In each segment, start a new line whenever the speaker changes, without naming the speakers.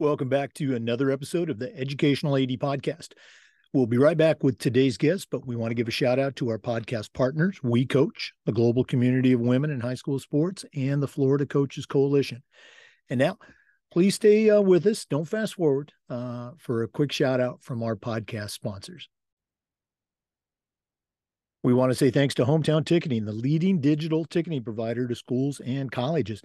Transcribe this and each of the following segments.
Welcome back to another episode of the Educational AD Podcast. We'll be right back with today's guest, but we want to give a shout out to our podcast partners, We Coach, the global community of women in high school sports, and the Florida Coaches Coalition. And now, please stay uh, with us. Don't fast forward uh, for a quick shout out from our podcast sponsors. We want to say thanks to Hometown Ticketing, the leading digital ticketing provider to schools and colleges.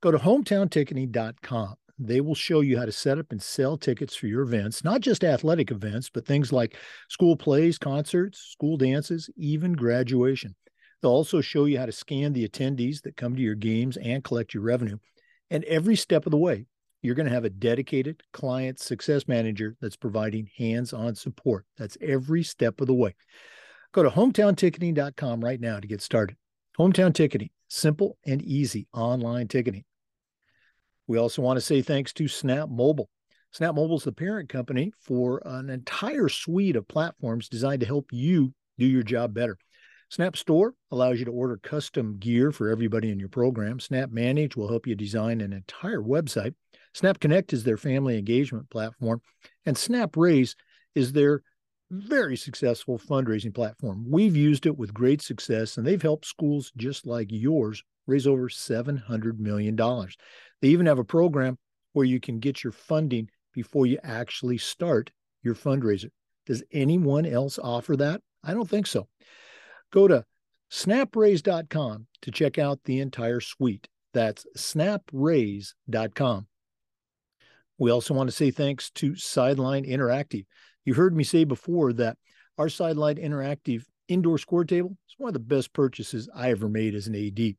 Go to hometownticketing.com they will show you how to set up and sell tickets for your events, not just athletic events, but things like school plays, concerts, school dances, even graduation. They'll also show you how to scan the attendees that come to your games and collect your revenue. And every step of the way, you're going to have a dedicated client success manager that's providing hands on support. That's every step of the way. Go to hometownticketing.com right now to get started. Hometown Ticketing, simple and easy online ticketing. We also want to say thanks to Snap Mobile. Snap Mobile is the parent company for an entire suite of platforms designed to help you do your job better. Snap Store allows you to order custom gear for everybody in your program. Snap Manage will help you design an entire website. Snap Connect is their family engagement platform. And Snap Raise is their very successful fundraising platform. We've used it with great success, and they've helped schools just like yours raise over $700 million. They even have a program where you can get your funding before you actually start your fundraiser. Does anyone else offer that? I don't think so. Go to snapraise.com to check out the entire suite. That's snapraise.com. We also want to say thanks to Sideline Interactive. You heard me say before that our Sideline Interactive indoor score table is one of the best purchases I ever made as an AD.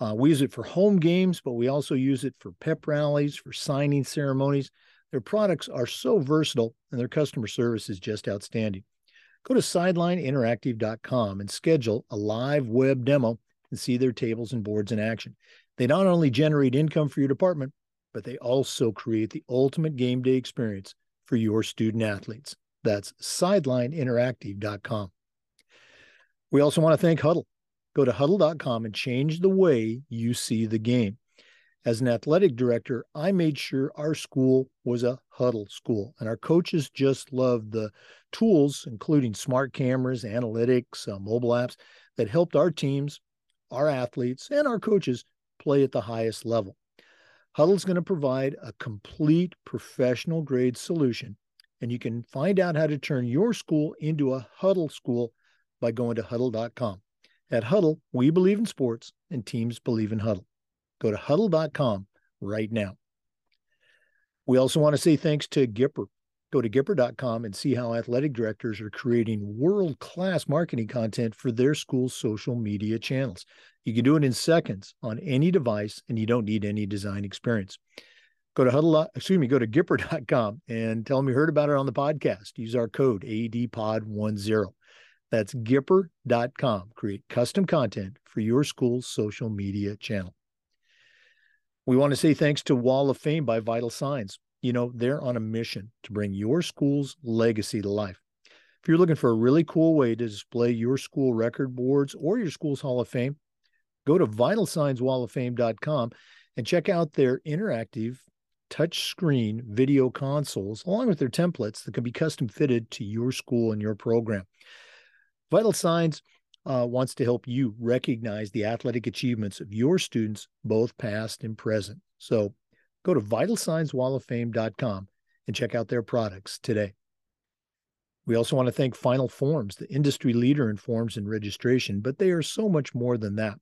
Uh, we use it for home games, but we also use it for pep rallies, for signing ceremonies. Their products are so versatile and their customer service is just outstanding. Go to sidelineinteractive.com and schedule a live web demo and see their tables and boards in action. They not only generate income for your department, but they also create the ultimate game day experience for your student athletes. That's sidelineinteractive.com. We also want to thank Hudl. Go to hudl.com and change the way you see the game. As an athletic director, I made sure our school was a Hudl school, and our coaches just loved the tools, including smart cameras, analytics, uh, mobile apps that helped our teams, our athletes, and our coaches play at the highest level. Hudl is going to provide a complete professional grade solution, and you can find out how to turn your school into a Hudl school by going to hudl.com. At Hudl, we believe in sports and teams believe in Hudl. Go to hudl.com right now. We also want to say thanks to Gipper. Go to Gipper.com and see how athletic directors are creating world class marketing content for their school's social media channels. You can do it in seconds on any device and you don't need any design experience. Go to Hudl, excuse me, go to Gipper.com and tell them you heard about it on the podcast. Use our code ADPOD10. That's Gipper.com. Create custom content for your school's social media channel. We want to say thanks to Wall of Fame by Vital Signs. You know, they're on a mission to bring your school's legacy to life. If you're looking for a really cool way to display your school record boards or your school's Hall of Fame, go to vitalsignswalloffame.com and check out their interactive touchscreen video consoles along with their templates that can be custom fitted to your school and your program. Vital Signs uh, wants to help you recognize the athletic achievements of your students, both past and present. So go to vitalsignswalloffame.com and check out their products today. We also want to thank Final Forms, the industry leader in forms and registration, but they are so much more than that.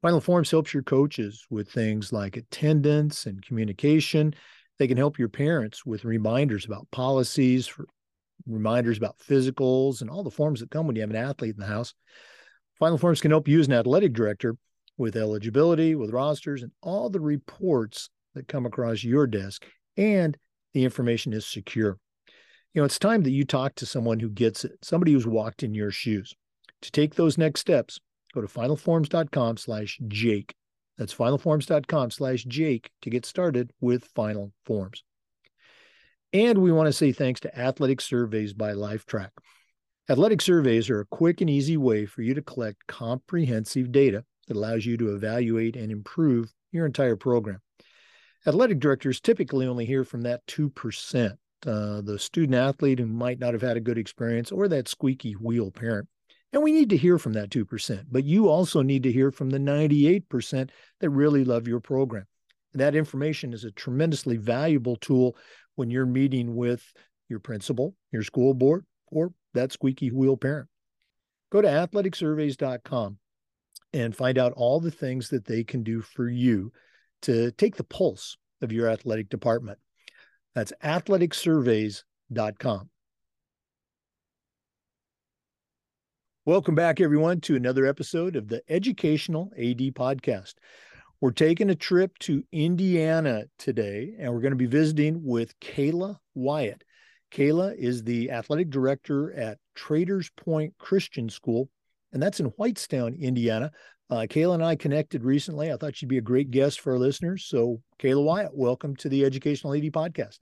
Final Forms helps your coaches with things like attendance and communication. They can help your parents with reminders about policies for reminders about physicals and all the forms that come when you have an athlete in the house. Final Forms can help you as an athletic director with eligibility, with rosters, and all the reports that come across your desk, and the information is secure. You know, it's time that you talk to someone who gets it, somebody who's walked in your shoes. To take those next steps, go to finalforms.com slash Jake. That's finalforms.com slash Jake to get started with Final Forms. And we want to say thanks to Athletic Surveys by Lifetrack. Athletic surveys are a quick and easy way for you to collect comprehensive data that allows you to evaluate and improve your entire program. athletic directors typically only hear from that 2%, uh, the student athlete who might not have had a good experience or that squeaky wheel parent. And we need to hear from that 2%, but you also need to hear from the 98% that really love your program. That information is a tremendously valuable tool when you're meeting with your principal, your school board, or that squeaky wheel parent. Go to athleticsurveys.com and find out all the things that they can do for you to take the pulse of your athletic department. That's athleticsurveys.com. Welcome back, everyone, to another episode of the Educational AD Podcast. We're taking a trip to Indiana today, and we're going to be visiting with Kayla Wyatt. Kayla is the athletic director at Traders Point Christian School, and that's in Whitestown, Indiana. Uh, Kayla and I connected recently. I thought she'd be a great guest for our listeners. So, Kayla Wyatt, welcome to the Educational AD Podcast.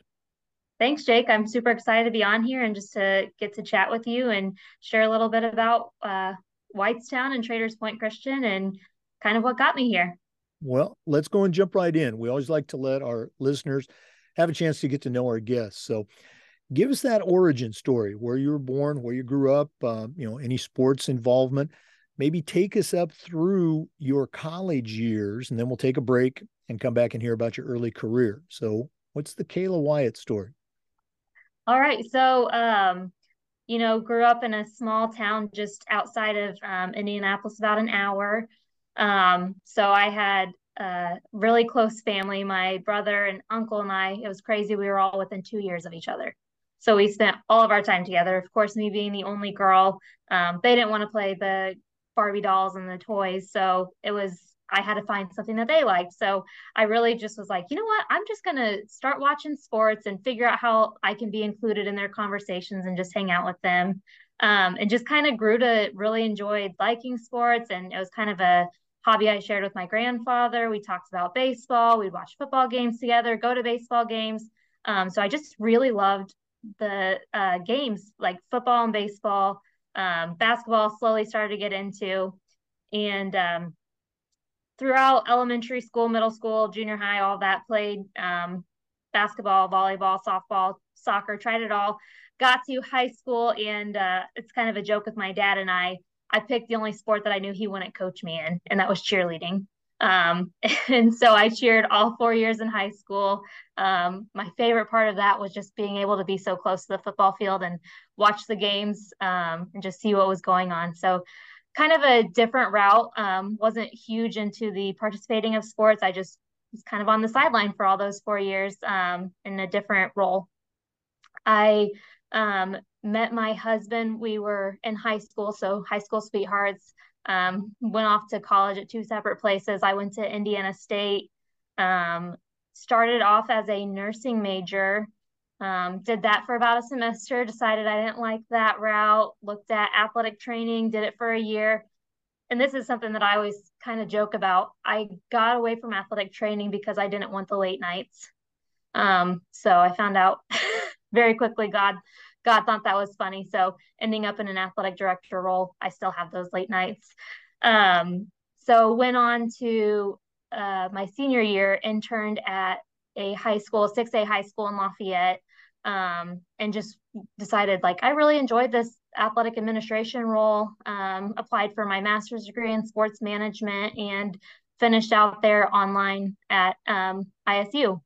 Thanks, Jake. I'm super excited to be on here and just to get to chat with you and share a little bit about uh, Whitestown and Traders Point Christian and kind of what got me here.
Well, let's go and jump right in. We always like to let our listeners have a chance to get to know our guests. So, give us that origin story where you were born, where you grew up, uh, you know, any sports involvement. Maybe take us up through your college years, and then we'll take a break and come back and hear about your early career. So, what's the Kayla Wyatt story?
All right. So, um, you know, grew up in a small town just outside of um, Indianapolis, about an hour. Um, so I had a really close family. My brother and uncle and I, it was crazy. We were all within two years of each other. So we spent all of our time together. Of course, me being the only girl, um, they didn't want to play the Barbie dolls and the toys. So it was, I had to find something that they liked. So I really just was like, you know what? I'm just going to start watching sports and figure out how I can be included in their conversations and just hang out with them. Um, and just kind of grew to really enjoy liking sports. And it was kind of a hobby I shared with my grandfather. We talked about baseball. We'd watch football games together, go to baseball games. Um, so I just really loved the uh, games like football and baseball. Um, basketball slowly started to get into. And um, throughout elementary school, middle school, junior high, all that played um, basketball, volleyball, softball, soccer, tried it all. Got to high school, and uh, it's kind of a joke with my dad and I I picked the only sport that I knew he wouldn't coach me in, and that was cheerleading. Um, and so I cheered all four years in high school. Um, my favorite part of that was just being able to be so close to the football field and watch the games um, and just see what was going on. So, kind of a different route. Um, wasn't huge into the participating of sports. I just was kind of on the sideline for all those four years um, in a different role. I um, met my husband. We were in high school, so high school sweethearts. Um, went off to college at two separate places. I went to Indiana State. Um, started off as a nursing major. Um, did that for about a semester. Decided I didn't like that route. Looked at athletic training. Did it for a year. And this is something that I always kind of joke about. I got away from athletic training because I didn't want the late nights. Um, so I found out very quickly God God thought that was funny. So ending up in an athletic director role, I still have those late nights. Um, so went on to uh, my senior year, interned at a high school, 6A high school in Lafayette, um, and just decided like I really enjoyed this athletic administration role. Um, applied for my master's degree in sports management and finished out there online at um, ISU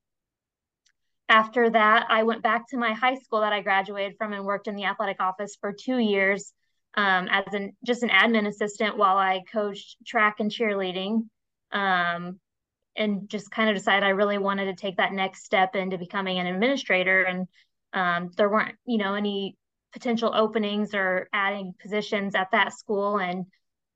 after that, I went back to my high school that I graduated from and worked in the athletic office for two years um, as an just an admin assistant while I coached track and cheerleading. Um, and just kind of decided I really wanted to take that next step into becoming an administrator. And um, there weren't, you know, any potential openings or adding positions at that school. And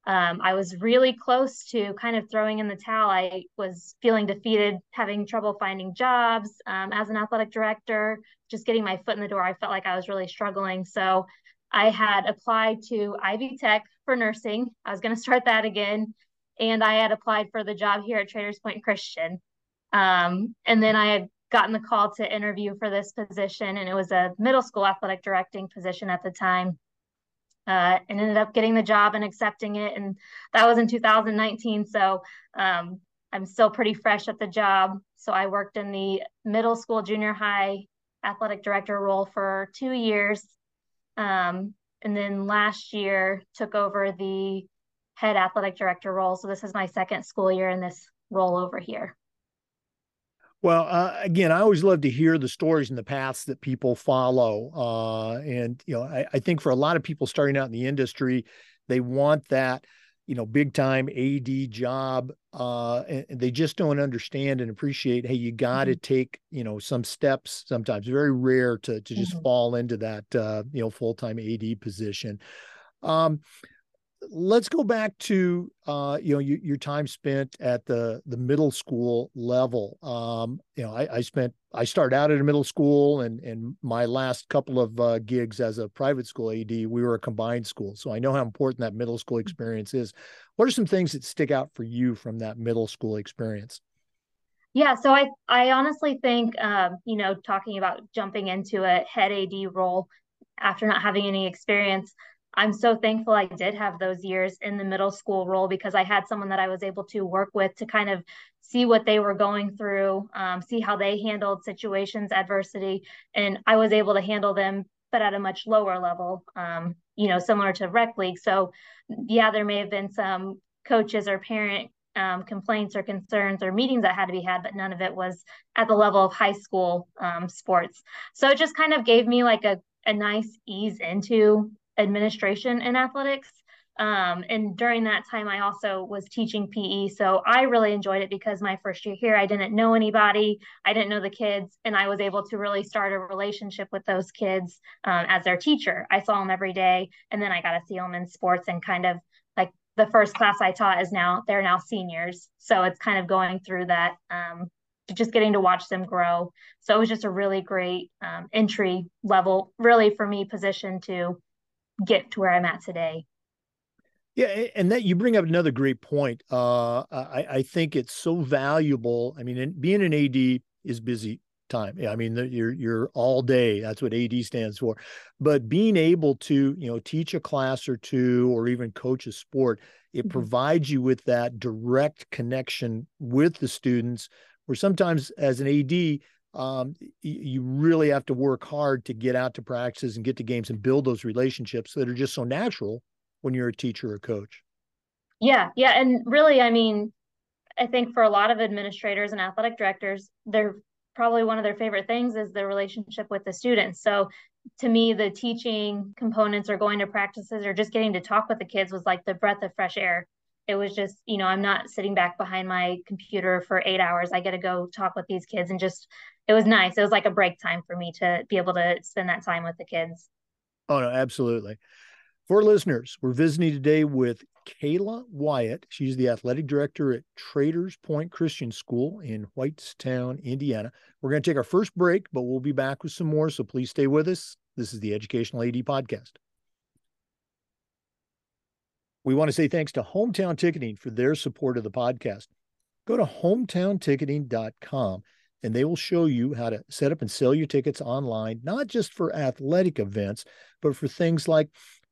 um, I was really close to kind of throwing in the towel. I was feeling defeated, having trouble finding jobs um, as an athletic director, just getting my foot in the door. I felt like I was really struggling. So I had applied to Ivy Tech for nursing. I was going to start that again. And I had applied for the job here at Traders Point Christian. Um, and then I had gotten the call to interview for this position, and it was a middle school athletic directing position at the time uh, and ended up getting the job and accepting it. And that was in 2019. So um, I'm still pretty fresh at the job. So I worked in the middle school, junior high athletic director role for two years. Um, and then last year took over the head athletic director role. So this is my second school year in this role over here.
Well, uh, again, I always love to hear the stories and the paths that people follow. Uh, and, you know, I, I, think for a lot of people starting out in the industry, they want that, you know, big time AD job. Uh, and, they just don't understand and appreciate, hey, you got to mm-hmm. take, you know, some steps sometimes, very rare to, to just mm-hmm. fall into that, uh, you know, full time AD position. Um, let's go back to uh, you know your, your, time spent at the the middle school level. Um, you know, I, I, spent I started out at a middle school, and and my last couple of uh, gigs as a private school AD, we were a combined school, so I know how important that middle school experience is. What are some things that stick out for you from that middle school experience?
Yeah, so I I honestly think um, you know talking about jumping into a head AD role after not having any experience I'm so thankful I did have those years in the middle school role because I had someone that I was able to work with to kind of see what they were going through, um, see how they handled situations, adversity, and I was able to handle them, but at a much lower level, um, you know, similar to rec league. So, yeah, there may have been some coaches or parent um, complaints or concerns or meetings that had to be had, but none of it was at the level of high school um, sports. So it just kind of gave me like a, a nice ease into administration in athletics. Um, and during that time, I also was teaching PE. So I really enjoyed it because my first year here, I didn't know anybody, I didn't know the kids, and I was able to really start a relationship with those kids um, as their teacher. I saw them every day, and then I got to see them in sports and kind of like the first class I taught is now they're now seniors. So it's kind of going through that, um, just getting to watch them grow. So it was just a really great um, entry level, really for me, position to get to where I'm at today.
Yeah, and that you bring up another great point. Uh, I, I think it's so valuable. I mean, being an AD is busy time. I mean, you're you're all day. That's what AD stands for. But being able to, you know, teach a class or two, or even coach a sport, it mm-hmm. provides you with that direct connection with the students. Where sometimes, as an AD, um, you really have to work hard to get out to practices and get to games and build those relationships that are just so natural when you're a teacher or coach.
Yeah, yeah, and really, I mean, I think for a lot of administrators and athletic directors, they're probably one of their favorite things is the relationship with the students. So to me, the teaching components or going to practices or just getting to talk with the kids was like the breath of fresh air it was just you know i'm not sitting back behind my computer for eight hours i get to go talk with these kids and just it was nice. It was like a break time for me to be able to spend that time with the kids.
Oh no absolutely. For listeners we're visiting today with kayla wyatt. She's the athletic director at traders point christian school in whitestown indiana. We're going to take our first break but we'll be back with some more so please stay with us. This is the educational ad podcast. We want to say thanks to Hometown Ticketing for their support of the podcast. Go to hometownticketing.com and they will show you how to set up and sell your tickets online, not just for athletic events, but for things like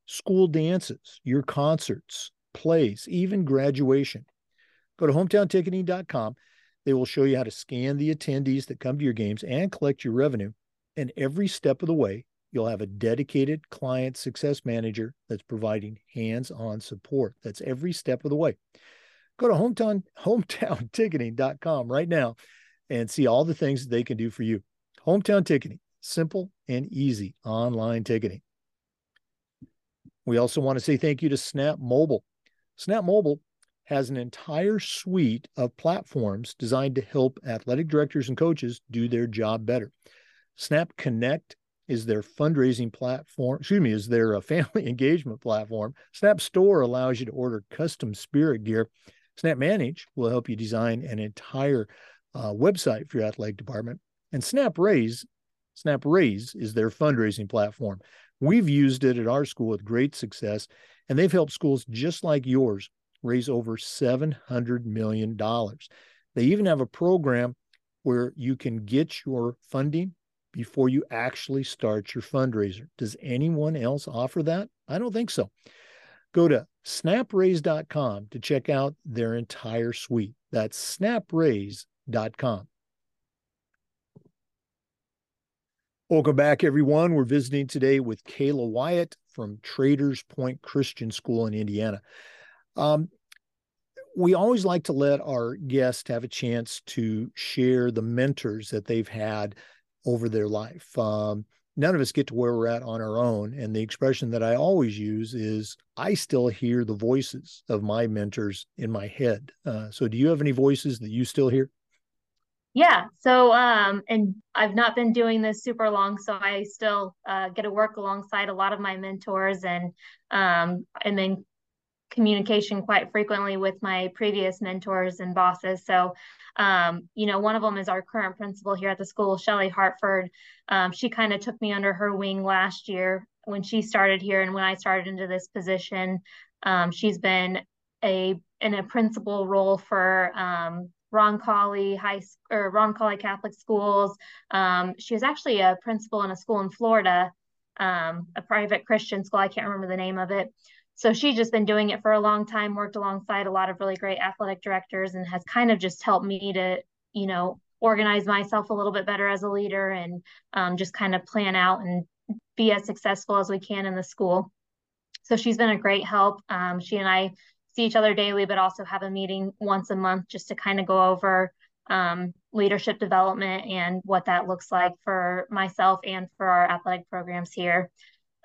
school dances, your concerts, plays, even graduation. Go to hometownticketing.com. They will show you how to scan the attendees that come to your games and collect your revenue. And every step of the way, You'll have a dedicated client success manager that's providing hands-on support. That's every step of the way. Go to hometown hometownticketing.com right now and see all the things that they can do for you. Hometown ticketing, simple and easy online ticketing. We also want to say thank you to Snap Mobile. Snap Mobile has an entire suite of platforms designed to help athletic directors and coaches do their job better. Snap Connect is their fundraising platform, excuse me, is their uh, family engagement platform. Snap Store allows you to order custom spirit gear. Snap Manage will help you design an entire uh, website for your athletic department. And Snap Raise, Snap Raise is their fundraising platform. We've used it at our school with great success, and they've helped schools just like yours raise over $700 million. They even have a program where you can get your funding before you actually start your fundraiser. Does anyone else offer that? I don't think so. Go to snapraise.com to check out their entire suite. That's snapraise.com. Welcome back, everyone. We're visiting today with Kayla Wyatt from Traders Point Christian School in Indiana. Um, we always like to let our guests have a chance to share the mentors that they've had over their life. Um, none of us get to where we're at on our own. And the expression that I always use is I still hear the voices of my mentors in my head. Uh, so, do you have any voices that you still hear?
Yeah. So, um, and I've not been doing this super long, so I still uh, get to work alongside a lot of my mentors and um, and then communication quite frequently with my previous mentors and bosses. So, um, you know, one of them is our current principal here at the school, Shelly Hartford. Um, she kind of took me under her wing last year when she started here, and when I started into this position, um, she's been a in a principal role for um, Roncalli High or Roncalli Catholic Schools. Um, she was actually a principal in a school in Florida, um, a private Christian school. I can't remember the name of it so she's just been doing it for a long time worked alongside a lot of really great athletic directors and has kind of just helped me to you know organize myself a little bit better as a leader and um, just kind of plan out and be as successful as we can in the school so she's been a great help um, she and i see each other daily but also have a meeting once a month just to kind of go over um, leadership development and what that looks like for myself and for our athletic programs here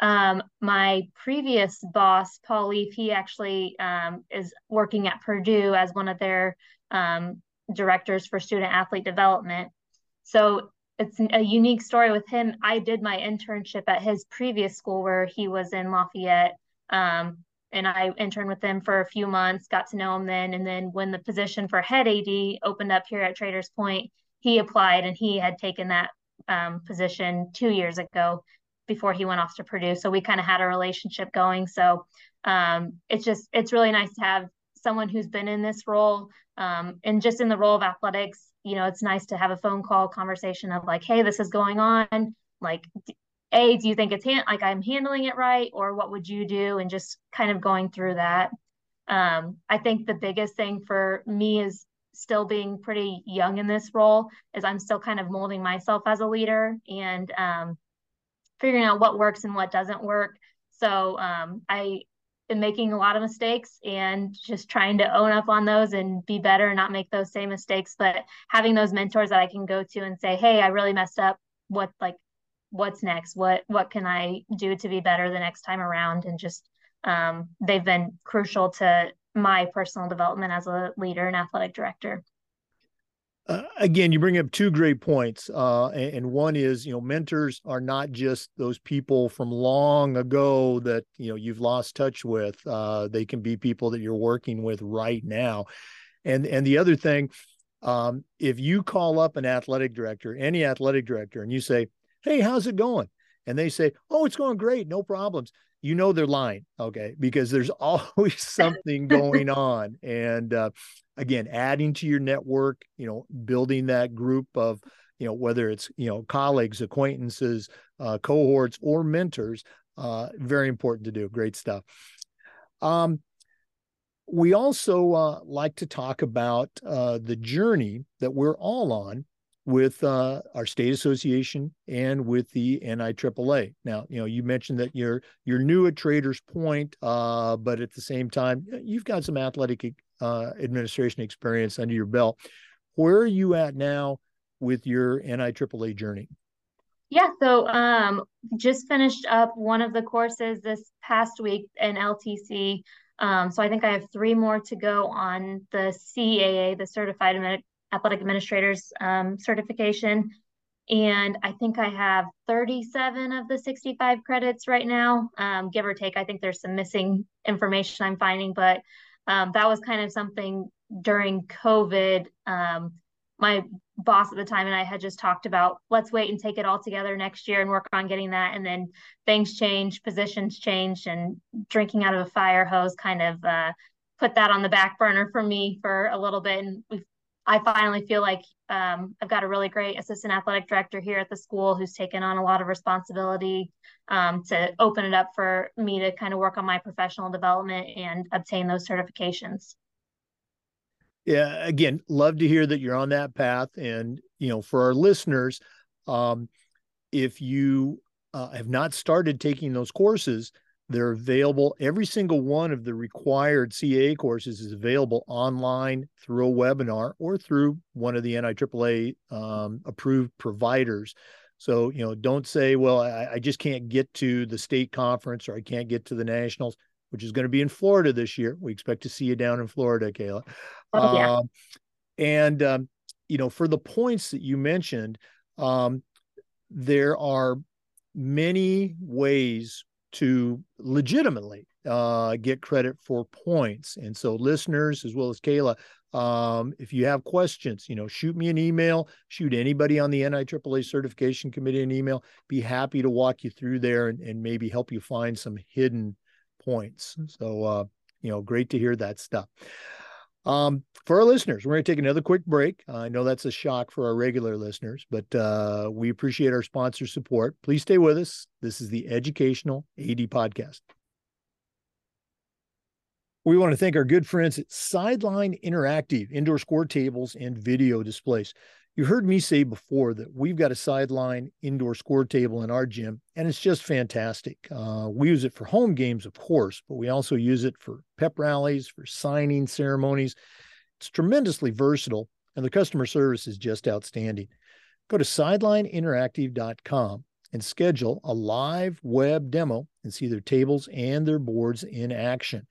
um, my previous boss, Paul Leaf, he actually um, is working at Purdue as one of their um, directors for student athlete development. So it's a unique story with him. I did my internship at his previous school where he was in Lafayette. And I interned with them for a few months, got to know him then. And then when the position for head AD opened up here at Traders Point, he applied and he had taken that um, position two years ago before he went off to Purdue. So we kind of had a relationship going. So um, it's just it's really nice to have someone who's been in this role um, and just in the role of athletics. You know, it's nice to have a phone call conversation of like, hey, this is going on. Like, a, do you think it's hand- like I'm handling it right, or what would you do? And just kind of going through that. Um, I think the biggest thing for me is still being pretty young in this role is I'm still kind of molding myself as a leader and um, figuring out what works and what doesn't work. So um, I am making a lot of mistakes and just trying to own up on those and be better and not make those same mistakes. But having those mentors that I can go to and say, "Hey, I really messed up. What like what's next? What what can I do to be better the next time around?" And just um, they've been crucial to my personal development as a leader and athletic director.
Uh, again, you bring up two great points, uh, and, and, one is you know mentors are not just those people from long ago that you know you've lost touch with. Uh, they can be people that you're working with right now, and and the other thing, um, if you call up an athletic director, any athletic director, and you say, "Hey, how's it going?" and they say, "Oh, it's going great, no problems," you know they're lying, okay? Because there's always something going on. And uh, again, adding to your network, you know, building that group of, you know, whether it's, you know, colleagues, acquaintances, uh, cohorts, or mentors, uh, very important to do. Great stuff. Um, we also uh, like to talk about uh, the journey that we're all on with uh, our state association and with the NIAAA. Now, you know, you mentioned that you're you're new at Traders Point, uh, but at the same time, you've got some athletic uh, administration experience under your belt. Where are you at now with your NIAAA journey?
Yeah, so um, just finished up one of the courses this past week in LTC. Um, so I think I have three more to go on the CAA, the Certified athletic administrators um, certification. And I think I have 37 of the 65 credits right now, um, give or take. I think there's some missing information I'm finding, but um, that was kind of something during COVID. Um, my boss at the time and I had just talked about let's wait and take it all together next year and work on getting that. And then things changed, positions changed, and drinking out of a fire hose kind of uh, put that on the back burner for me for a little bit. And we've I finally feel like um, I've got a really great assistant athletic director here at the school who's taken on a lot of responsibility um, to open it up for me to kind of work on my professional development and obtain those certifications.
Yeah, again, love to hear that you're on that path. And, you know, for our listeners, um, if you uh, have not started taking those courses, they're available. Every single one of the required CAA courses is available online through a webinar or through one of the NIAAA um, approved providers. So, you know, don't say, well, I, I, just can't get to the state conference or I can't get to the nationals, which is going to be in Florida this year. We expect to see you down in Florida, Kayla.
Oh, yeah. Um,
and, um, you know, for the points that you mentioned, um, there are many ways to legitimately uh, get credit for points. And so, listeners, as well as Kayla, um, if you have questions, you know, shoot me an email, shoot anybody on the NIAAA certification committee an email. Be happy to walk you through there and, and maybe help you find some hidden points. So, uh, you know, great to hear that stuff. Um, for our listeners, we're going to take another quick break. I know that's a shock for our regular listeners, but uh, we appreciate our sponsor support. Please stay with us. This is the Educational AD Podcast. We want to thank our good friends at Sideline Interactive indoor score tables and video displays. You heard me say before that we've got a sideline indoor score table in our gym, and it's just fantastic. Uh, we use it for home games, of course, but we also use it for pep rallies, for signing ceremonies. It's tremendously versatile, and the customer service is just outstanding. Go to sidelineinteractive.com and schedule a live web demo and see their tables and their boards in action.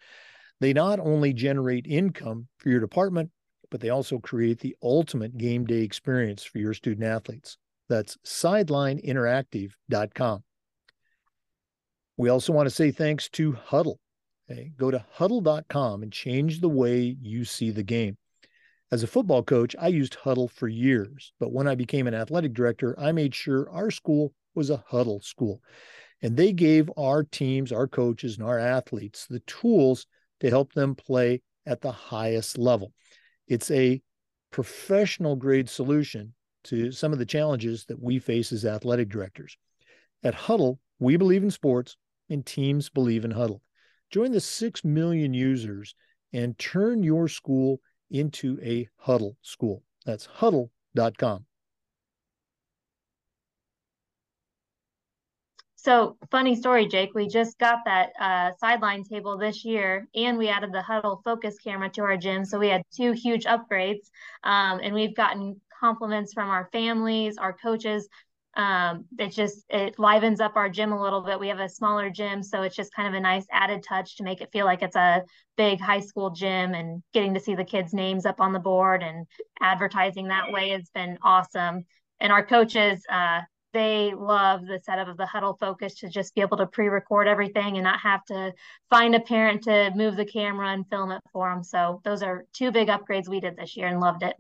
They not only generate income for your department, but they also create the ultimate game day experience for your student athletes. That's sidelineinteractive.com. We also want to say thanks to Hudl. Okay, go to hudl.com and change the way you see the game. As a football coach, I used Hudl for years, but when I became an athletic director, I made sure our school was a Hudl school. And they gave our teams, our coaches, and our athletes the tools to help them play at the highest level. It's a professional grade solution to some of the challenges that we face as athletic directors. At Hudl, we believe in sports and teams believe in Hudl. Join the 6 million users and turn your school into a Hudl school. That's hudl.com.
So funny story, Jake. We just got that uh, sideline table this year, and we added the Hudl Focus camera to our gym. So we had two huge upgrades, um, and we've gotten compliments from our families, our coaches. Um, it just it livens up our gym a little bit. We have a smaller gym, so it's just kind of a nice added touch to make it feel like it's a big high school gym. And getting to see the kids' names up on the board and advertising that way has been awesome. And our coaches, uh, they love the setup of the Hudl Focus to just be able to pre-record everything and not have to find a parent to move the camera and film it for them so those are two big upgrades we did this year and loved it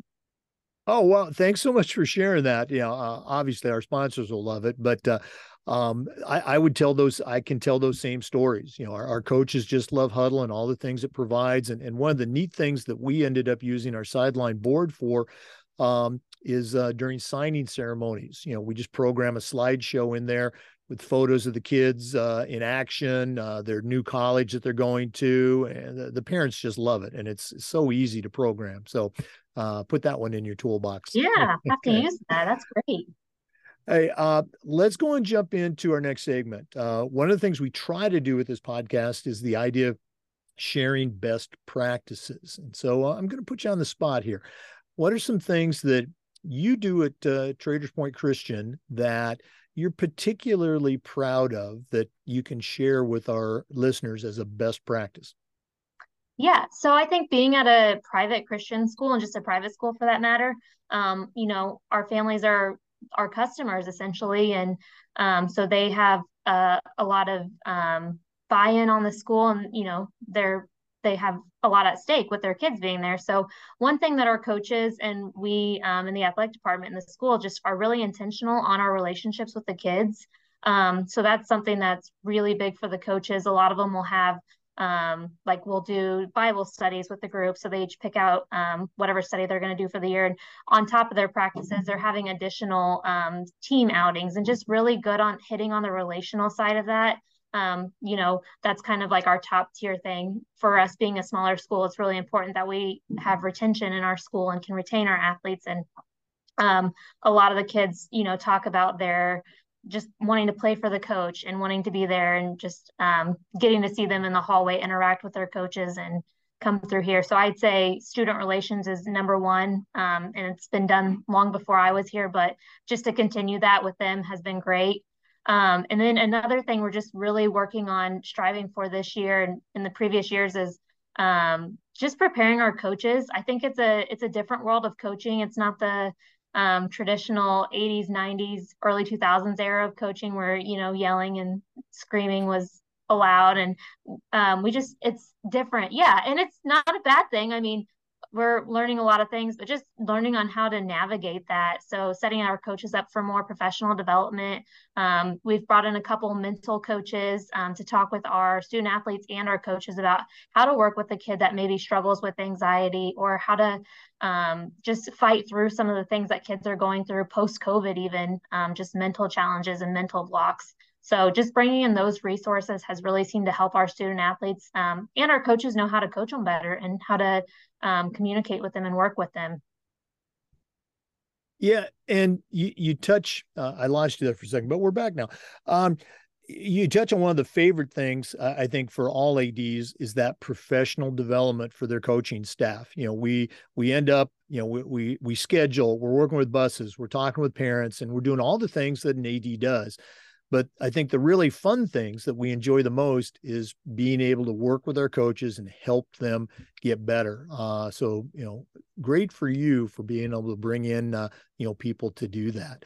oh well thanks so much for sharing that you know uh, obviously our sponsors will love it but uh, um, I, I, would tell those I can tell those same stories. You know, our, our, coaches just love Hudl and all the things it provides. And, and one of the neat things that we ended up using our sideline board for um, is uh, during signing ceremonies. You know, we just program a slideshow in there with photos of the kids uh, in action, uh, their new college that they're going to, and the, the, parents just love it. And it's so easy to program. So uh, put that one in your toolbox.
Yeah, have to use that. That's great.
Hey, uh, let's go and jump into our next segment. Uh, one of the things we try to do with this podcast is the idea of sharing best practices. And so uh, I'm going to put you on the spot here. What are some things that you do at uh, Traders Point Christian that you're particularly proud of that you can share with our listeners as a best practice?
Yeah, so I think being at a private Christian school and just a private school for that matter, um, you know, our families are our customers essentially, and um, so they have uh, a lot of um, buy-in on the school, and you know, they're they have a lot at stake with their kids being there. So one thing that our coaches and we um, in the athletic department in the school just are really intentional on our relationships with the kids. Um, so that's something that's really big for the coaches. A lot of them will have um, like we'll do Bible studies with the group. So they each pick out um, whatever study they're going to do for the year. And on top of their practices, they're having additional um, team outings and just really good on hitting on the relational side of that. Um, you know, that's kind of like our top tier thing for us being a smaller school. It's really important that we have retention in our school and can retain our athletes. And um, a lot of the kids, you know, talk about their just wanting to play for the coach and wanting to be there and just um, getting to see them in the hallway interact with their coaches and come through here. So I'd say student relations is number one, um, and it's been done long before I was here. But just to continue that with them has been great. Um, and then another thing we're just really working on striving for this year and in the previous years is um, just preparing our coaches. I think it's a it's a different world of coaching. It's not the um, traditional 80s, 90s, early 2000s era of coaching where, you know, yelling and screaming was allowed. And um, we just, it's different. Yeah. And it's not a bad thing. I mean, we're learning a lot of things, but just learning on how to navigate that. So setting our coaches up for more professional development. Um, we've brought in a couple mental coaches um, to talk with our student athletes and our coaches about how to work with a kid that maybe struggles with anxiety or how to um, just fight through some of the things that kids are going through post COVID, even um, just mental challenges and mental blocks. So just bringing in those resources has really seemed to help our student athletes um, and our coaches know how to coach them better and how to um, communicate with them and work with them.
Yeah, and you you touch. Uh, I lost you there for a second, but we're back now. Um, you touch on one of the favorite things uh, I think for all ads is that professional development for their coaching staff. You know, we we end up, you know, we we, we schedule, we're working with buses, we're talking with parents, and we're doing all the things that an AD does. But I think the really fun things that we enjoy the most is being able to work with our coaches and help them get better. Uh, so, you know, great for you for being able to bring in, uh, you know, people to do that.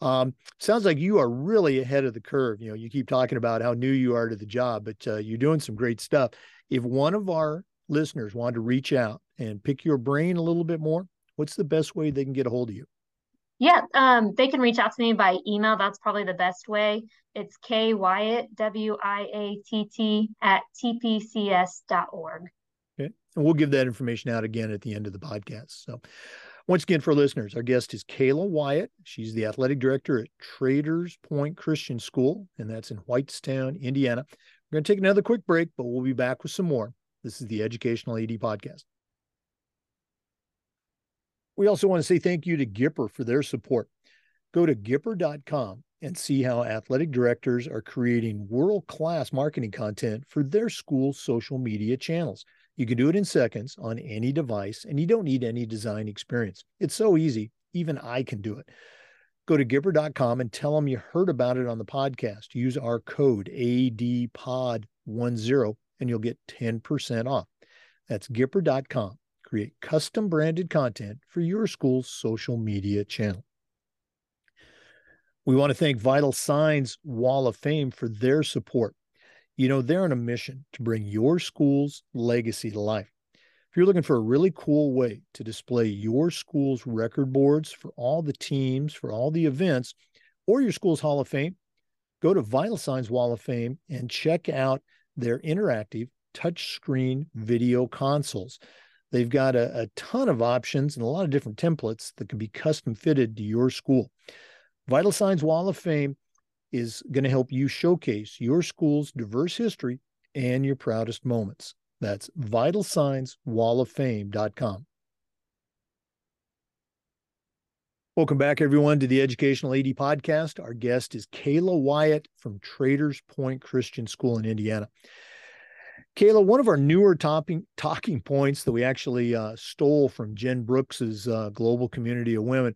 Um, sounds like you are really ahead of the curve. You know, you keep talking about how new you are to the job, but uh, you're doing some great stuff. If one of our listeners wanted to reach out and pick your brain a little bit more, what's the best way they can get a hold of you?
Yeah, um, they can reach out to me by email. That's probably the best way. It's K Wyatt, W I A T T, at tpcs.org.
Okay. And we'll give that information out again at the end of the podcast. So, once again, for listeners, our guest is Kayla Wyatt. She's the athletic director at Traders Point Christian School, and that's in Whitestown, Indiana. We're going to take another quick break, but we'll be back with some more. This is the Educational AD Podcast. We also want to say thank you to Gipper for their support. Go to Gipper.com and see how athletic directors are creating world class marketing content for their school's social media channels. You can do it in seconds on any device, and you don't need any design experience. It's so easy, even I can do it. Go to Gipper.com and tell them you heard about it on the podcast. Use our code ADPOD10 and you'll get 10% off. That's Gipper.com create custom branded content for your school's social media channel. We want to thank Vital Signs Wall of Fame for their support. You know, they're on a mission to bring your school's legacy to life. If you're looking for a really cool way to display your school's record boards for all the teams, for all the events, or your school's Hall of Fame, go to Vital Signs Wall of Fame and check out their interactive touchscreen video consoles. They've got a, a ton of options and a lot of different templates that can be custom fitted to your school. Vital Signs Wall of Fame is going to help you showcase your school's diverse history and your proudest moments. That's vitalsignswalloffame.com. Welcome back, everyone, to the Educational AD Podcast. Our guest is Kayla Wyatt from Traders Point Christian School in Indiana. Kayla, one of our newer topping, talking points that we actually uh, stole from Jen Brooks's uh, Global Community of Women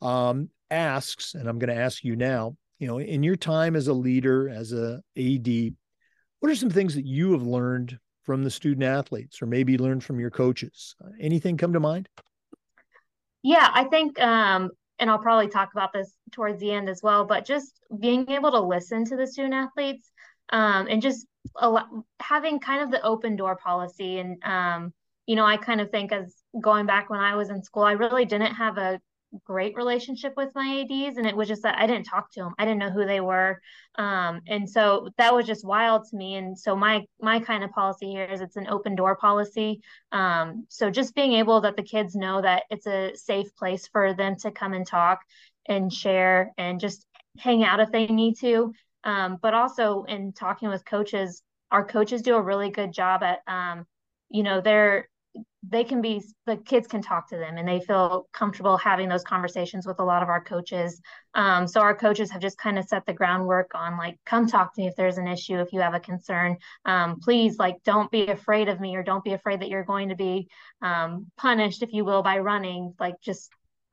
um, asks, and I'm going to ask you now, you know, in your time as a leader, as a AD, what are some things that you have learned from the student athletes or maybe learned from your coaches? Anything come to mind?
Yeah, I think, um, and I'll probably talk about this towards the end as well, but just being able to listen to the student athletes um, and just having kind of the open door policy and um, you know i kind of think as going back when i was in school i really didn't have a great relationship with my ads and it was just that i didn't talk to them i didn't know who they were. Um, and so that was just wild to me. And so my my kind of policy here is it's an open door policy. Um, so just being able that the kids know that it's a safe place for them to come and talk and share and just hang out if they need to um, but also in talking with coaches our coaches do a really good job at um, you know they're they can be the kids can talk to them and they feel comfortable having those conversations with a lot of our coaches. Um, so our coaches have just kind of set the groundwork on like come talk to me if there's an issue if you have a concern. Um, please like don't be afraid of me or don't be afraid that you're going to be um, punished if you will by running. Like just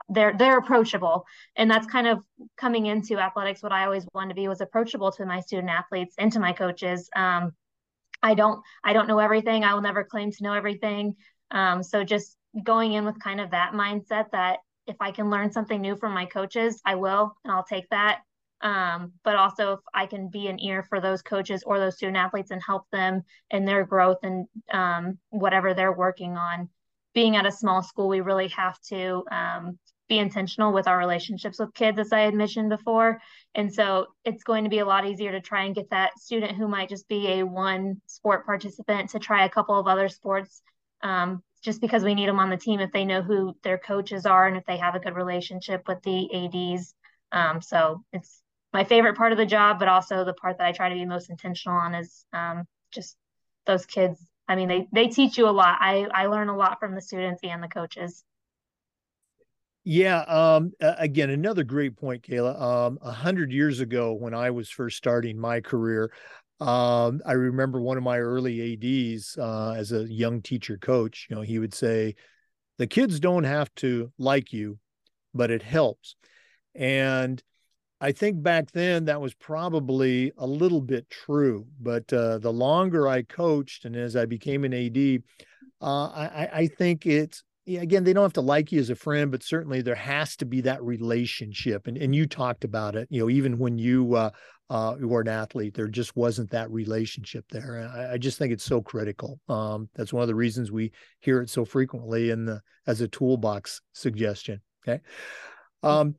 they're they're approachable and that's kind of coming into athletics what i always wanted to be was approachable to my student athletes and to my coaches um, I don't I don't know everything. I will never claim to know everything. Um, so just going in with kind of that mindset that if I can learn something new from my coaches, I will, and I'll take that. Um, but also if I can be an ear for those coaches or those student athletes and help them in their growth and um, whatever they're working on. Being at a small school, we really have to um, be intentional with our relationships with kids, as I had mentioned before. And so it's going to be a lot easier to try and get that student who might just be a one sport participant to try a couple of other sports um, just because we need them on the team if they know who their coaches are and if they have a good relationship with the ADs. Um, so it's my favorite part of the job, but also the part that I try to be most intentional on is um, just those kids. I mean, they they teach you a lot. I I learn a lot from the students and the coaches.
Yeah. Um, again, another great point, Kayla. Um, a hundred years ago, when I was first starting my career, um, I remember one of my early ADs uh, as a young teacher coach. You know, he would say, "The kids don't have to like you, but it helps." And I think back then that was probably a little bit true. But uh, the longer I coached and as I became an AD, uh, I, I think it's again, they don't have to like you as a friend, but certainly there has to be that relationship. And and you talked about it, you know, even when you uh, uh, were an athlete, there just wasn't that relationship there. I, I just think it's so critical. Um, that's one of the reasons we hear it so frequently in the as a toolbox suggestion. Okay. Um,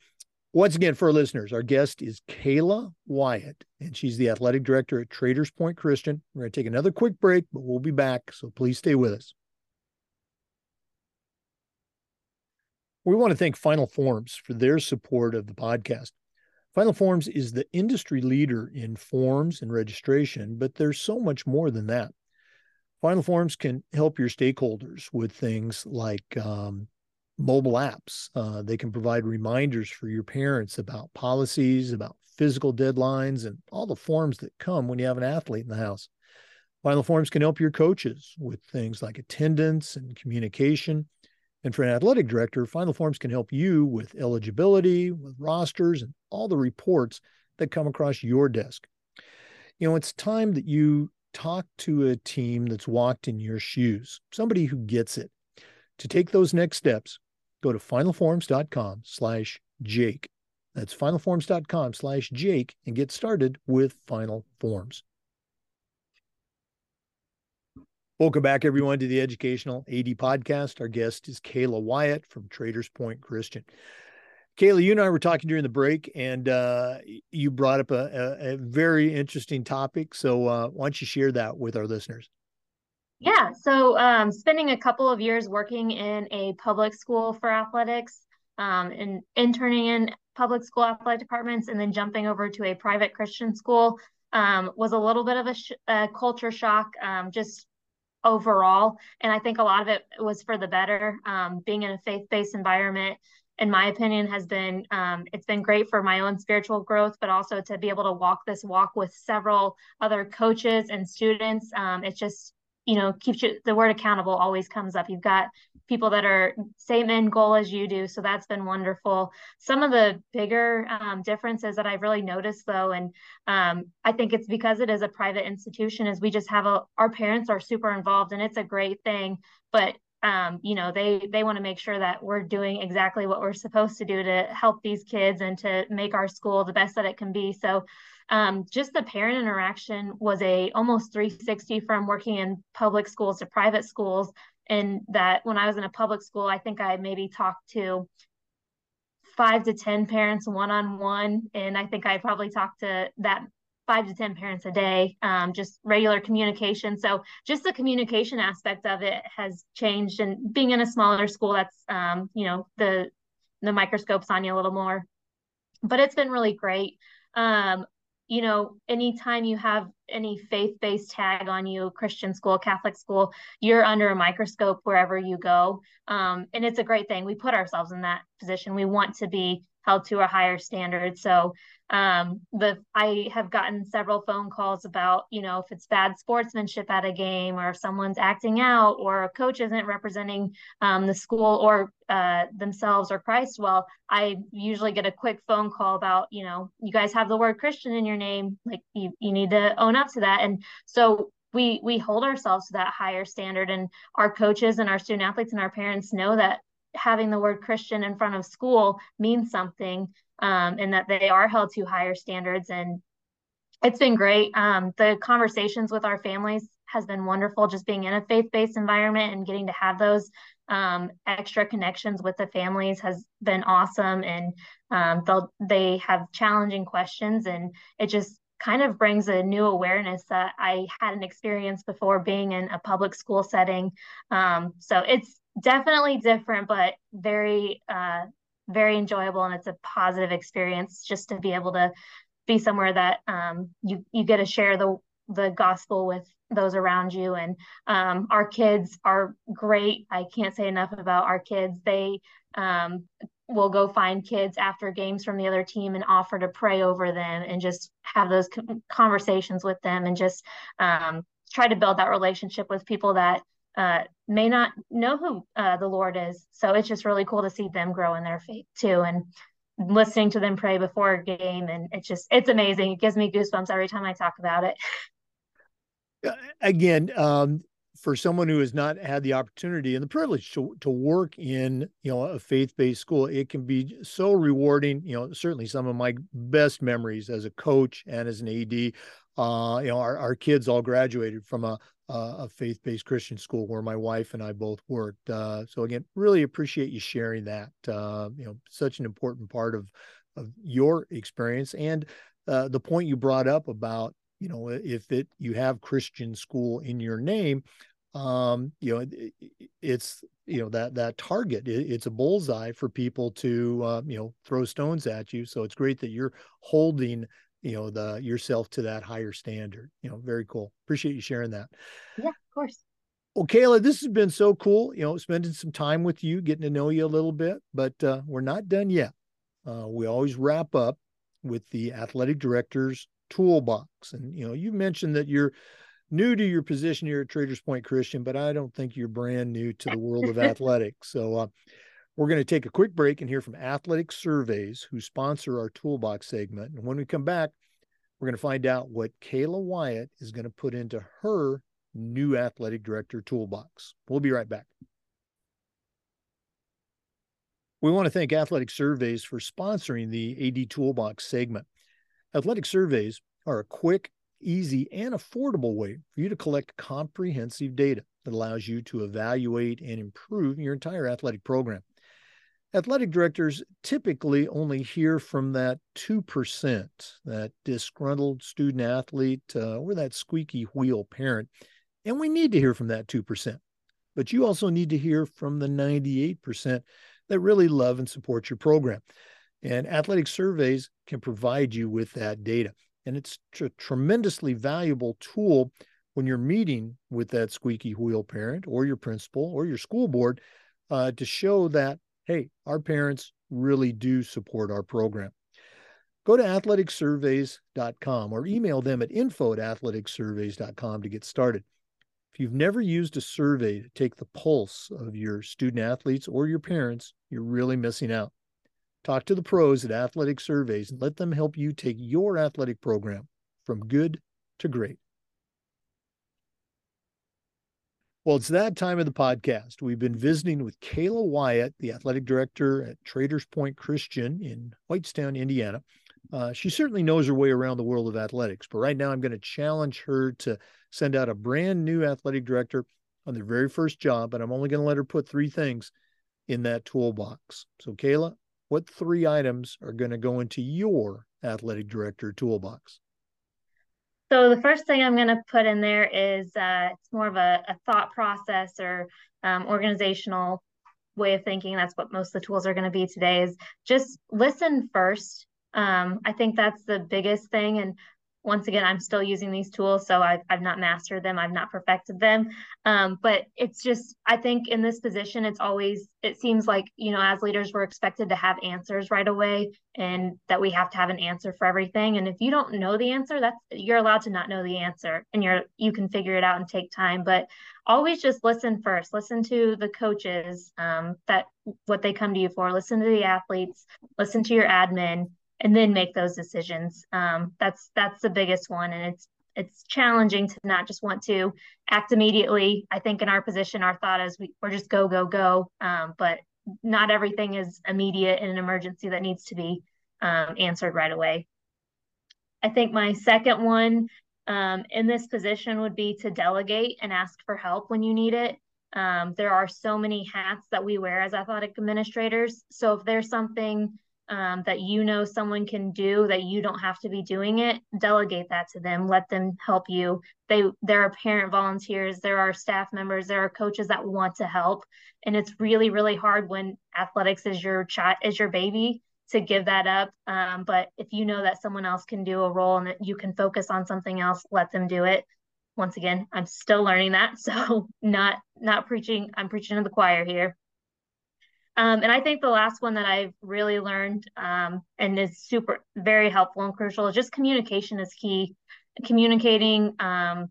once again, for our listeners, our guest is Kayla Wiatt, and she's the athletic director at Traders Point Christian. We're going to take another quick break, but we'll be back. So please stay with us. We want to thank Final Forms for their support of the podcast. Final Forms is the industry leader in forms and registration, but there's so much more than that. Final Forms can help your stakeholders with things like um, mobile apps. Uh, they can provide reminders for your parents about policies, about physical deadlines, and all the forms that come when you have an athlete in the house. Final Forms can help your coaches with things like attendance and communication. And for an athletic director, Final Forms can help you with eligibility, with rosters, and all the reports that come across your desk. You know, it's time that you talk to a team that's walked in your shoes, somebody who gets it. To take those next steps, go to finalforms.com slash Jake. That's finalforms.com slash Jake and get started with Final Forms. Welcome back, everyone, to the Educational AD Podcast. Our guest is Kayla Wiatt from Traders Point Christian. Kayla, you and I were talking during the break, and uh, you brought up a, a, a, very interesting topic. So, uh, why don't you share that with our listeners?
Yeah. So, um, spending a couple of years working in a public school for athletics, um, and interning in public school athletic departments, and then jumping over to a private Christian school um, was a little bit of a, sh- a culture shock. Um, just overall. And I think a lot of it was for the better. Um, being in a faith based environment, in my opinion, has been um, it's been great for my own spiritual growth, but also to be able to walk this walk with several other coaches and students. Um, it's just you know keeps you the word accountable always comes up. You've got people that are same end goal as you do. So that's been wonderful. Some of the bigger um, differences that I've really noticed though, and um, I think it's because it is a private institution, is we just have a, our parents are super involved and it's a great thing, but um, you know, they, they want to make sure that we're doing exactly what we're supposed to do to help these kids and to make our school the best that it can be. So um, just the parent interaction was a almost 360 from working in public schools to private schools and that when I was in a public school, I think I maybe talked to five to 10 parents one on one. And I think I probably talked to that five to 10 parents a day, um, just regular communication. So just the communication aspect of it has changed. And being in a smaller school, that's, um, you know, the, the microscope's on you a little more, but it's been really great. Um, you know, anytime you have any faith-based tag on you, Christian school, Catholic school, you're under a microscope wherever you go. Um, and it's a great thing. We put ourselves in that position. We want to be held to a higher standard. So um, the I have gotten several phone calls about, you know, if it's bad sportsmanship at a game or if someone's acting out or a coach isn't representing um, the school or uh, themselves or Christ well, I usually get a quick phone call about, you know, you guys have the word Christian in your name, like you you need to own up to that. And so we we hold ourselves to that higher standard and our coaches and our student athletes and our parents know that having the word Christian in front of school means something um, and that they are held to higher standards. And it's been great. Um, the conversations with our families has been wonderful, just being in a faith based environment and getting to have those um, extra connections with the families has been awesome. And um, they'll, they have challenging questions, and it just kind of brings a new awareness that I hadn't experienced before being in a public school setting. Um, so it's definitely different, but very, uh, very enjoyable, and it's a positive experience just to be able to be somewhere that um, you you get to share the the gospel with those around you. And um, our kids are great. I can't say enough about our kids. They um, will go find kids after games from the other team and offer to pray over them and just have those conversations with them and just um, try to build that relationship with people that uh, may not know who uh, the Lord is. So it's just really cool to see them grow in their faith too, and listening to them pray before a game, and it's just it's amazing. It gives me goosebumps every time I talk about it.
Again, um, for someone who has not had the opportunity and the privilege to, to work in you know a faith-based school it can be so rewarding you know certainly some of my best memories as a coach and as an AD uh, you know our, our kids all graduated from a, a faith-based Christian school where my wife and I both worked. Uh, so again, really appreciate you sharing that. Uh, you know, such an important part of of your experience and uh, the point you brought up about you know if it you have Christian school in your name, um, you know it, it's you know that that target it, it's a bullseye for people to uh, you know throw stones at you. So it's great that you're holding you know the yourself to that higher standard you know very cool. Appreciate you sharing that.
Yeah of course.
Well kayla this has been so cool you know spending some time with you getting to know you a little bit but uh, we're not done yet. Uh, we always wrap up with the athletic director's toolbox and you know you mentioned that you're new to your position here at traders point christian but i don't think you're brand new to the world of athletics so uh, we're going to take a quick break and hear from Athletic Surveys, who sponsor our toolbox segment. And when we come back, we're going to find out what Kayla Wiatt is going to put into her new athletic director toolbox. We'll be right back. We want to thank Athletic Surveys for sponsoring the AD Toolbox segment. Athletic Surveys are a quick, easy, and affordable way for you to collect comprehensive data that allows you to evaluate and improve your entire athletic program athletic directors typically only hear from that 2%, that disgruntled student athlete uh, or that squeaky wheel parent. And we need to hear from that 2%. But you also need to hear from the 98% that really love and support your program. And athletic surveys can provide you with that data. And it's a tremendously valuable tool when you're meeting with that squeaky wheel parent or your principal or your school board uh, to show that hey, our parents really do support our program. Go to athleticsurveys.com or email them at info at athleticsurveys.com to get started. If you've never used a survey to take the pulse of your student athletes or your parents, you're really missing out. Talk to the pros at Athletic Surveys and let them help you take your athletic program from good to great. Well, it's that time of the podcast. We've been visiting with Kayla Wiatt, the athletic director at Traders Point Christian in Whitestown, Indiana. Uh, she certainly knows her way around the world of athletics, but right now I'm going to challenge her to send out a brand new athletic director on their very first job, and I'm only going to let her put three things in that toolbox. So, Kayla, what three items are going to go into your athletic director toolbox?
So the first thing I'm going to put in there is uh, it's more of a, a thought process or um, organizational way of thinking. That's what most of the tools are going to be today. Is just listen first. Um, I think that's the biggest thing. And once again, I'm still using these tools, so I've, I've not mastered them, I've not perfected them. Um, but it's just, I think in this position, it's always, it seems like, you know, as leaders, we're expected to have answers right away and that we have to have an answer for everything. And if you don't know the answer, that's, you're allowed to not know the answer and you're, you can figure it out and take time. But always just listen first, listen to the coaches um, that what they come to you for, listen to the athletes, listen to your admin and then make those decisions. Um, that's that's the biggest one, and it's it's challenging to not just want to act immediately. I think in our position, our thought is we, we're just go go go, um, but not everything is immediate in an emergency that needs to be um, answered right away. I think my second one um, in this position would be to delegate and ask for help when you need it. Um, there are so many hats that we wear as athletic administrators. So if there's something um, that you know someone can do that you don't have to be doing it delegate that to them. Let them help you. They there are parent volunteers there are staff members there are coaches that want to help. And it's really really hard when athletics is your child is your baby to give that up. Um, but if you know that someone else can do a role and that you can focus on something else let them do it. Once again i'm still learning that. So not not preaching i'm preaching to the choir here um, and I think the last one that I've really learned um, and is super, very helpful and crucial is just communication is key. Communicating, um,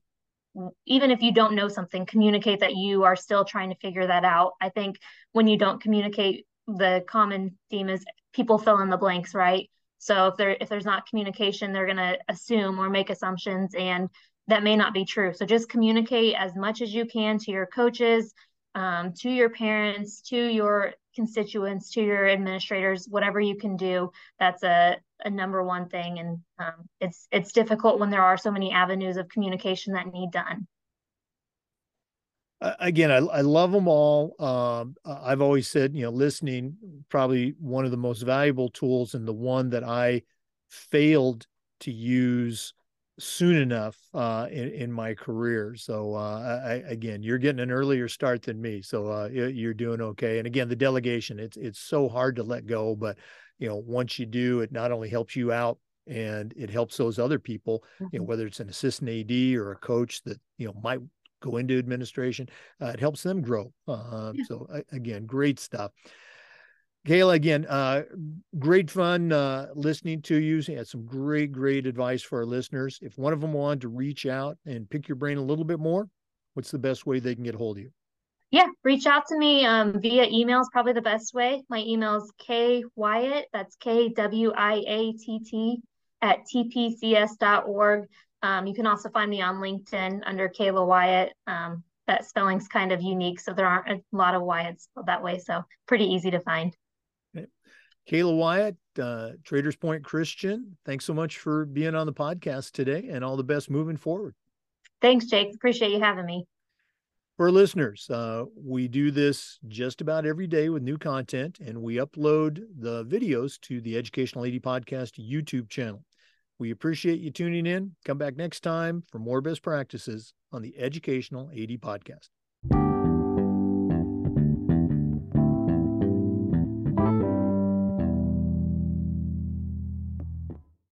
even if you don't know something, communicate that you are still trying to figure that out. I think when you don't communicate, the common theme is people fill in the blanks, right? So if there if there's not communication, they're going to assume or make assumptions, and that may not be true. So just communicate as much as you can to your coaches, um, to your parents, to your constituents, to your administrators, whatever you can do. That's a, a number one thing, and um, it's it's difficult when there are so many avenues of communication that need done.
Again, I, I love them all. Um, I've always said, you know, listening probably one of the most valuable tools, and the one that I failed to use soon enough uh, in, in, my career. So uh, I, again, you're getting an earlier start than me, so uh, you're doing okay. And again, the delegation it's it's so hard to let go, but you know once you do, it not only helps you out and it helps those other people. You know mm-hmm. whether it's an assistant AD or a coach that you know might go into administration, uh, it helps them grow. Uh, yeah. So again, great stuff. Kayla, again, uh, great fun uh, listening to you. You had some great, great advice for our listeners. If one of them wanted to reach out and pick your brain a little bit more, what's the best way they can get a hold of you?
Yeah, reach out to me um, via email is probably the best way. My email is K Wiatt, that's K W I A T T at tpcs.org. Um, you can also find me on LinkedIn under Kayla Wiatt. Um, that spelling's kind of unique, so there aren't a lot of Wiatts that way, so pretty easy to find.
Kayla Wiatt, uh, Traders Point Christian, thanks so much for being on the podcast today and all the best moving forward.
Thanks, Jake. Appreciate you having me.
For listeners, uh, we do this just about every day with new content, and we upload the videos to the Educational AD Podcast YouTube channel. We appreciate you tuning in. Come back next time for more best practices on the Educational AD Podcast.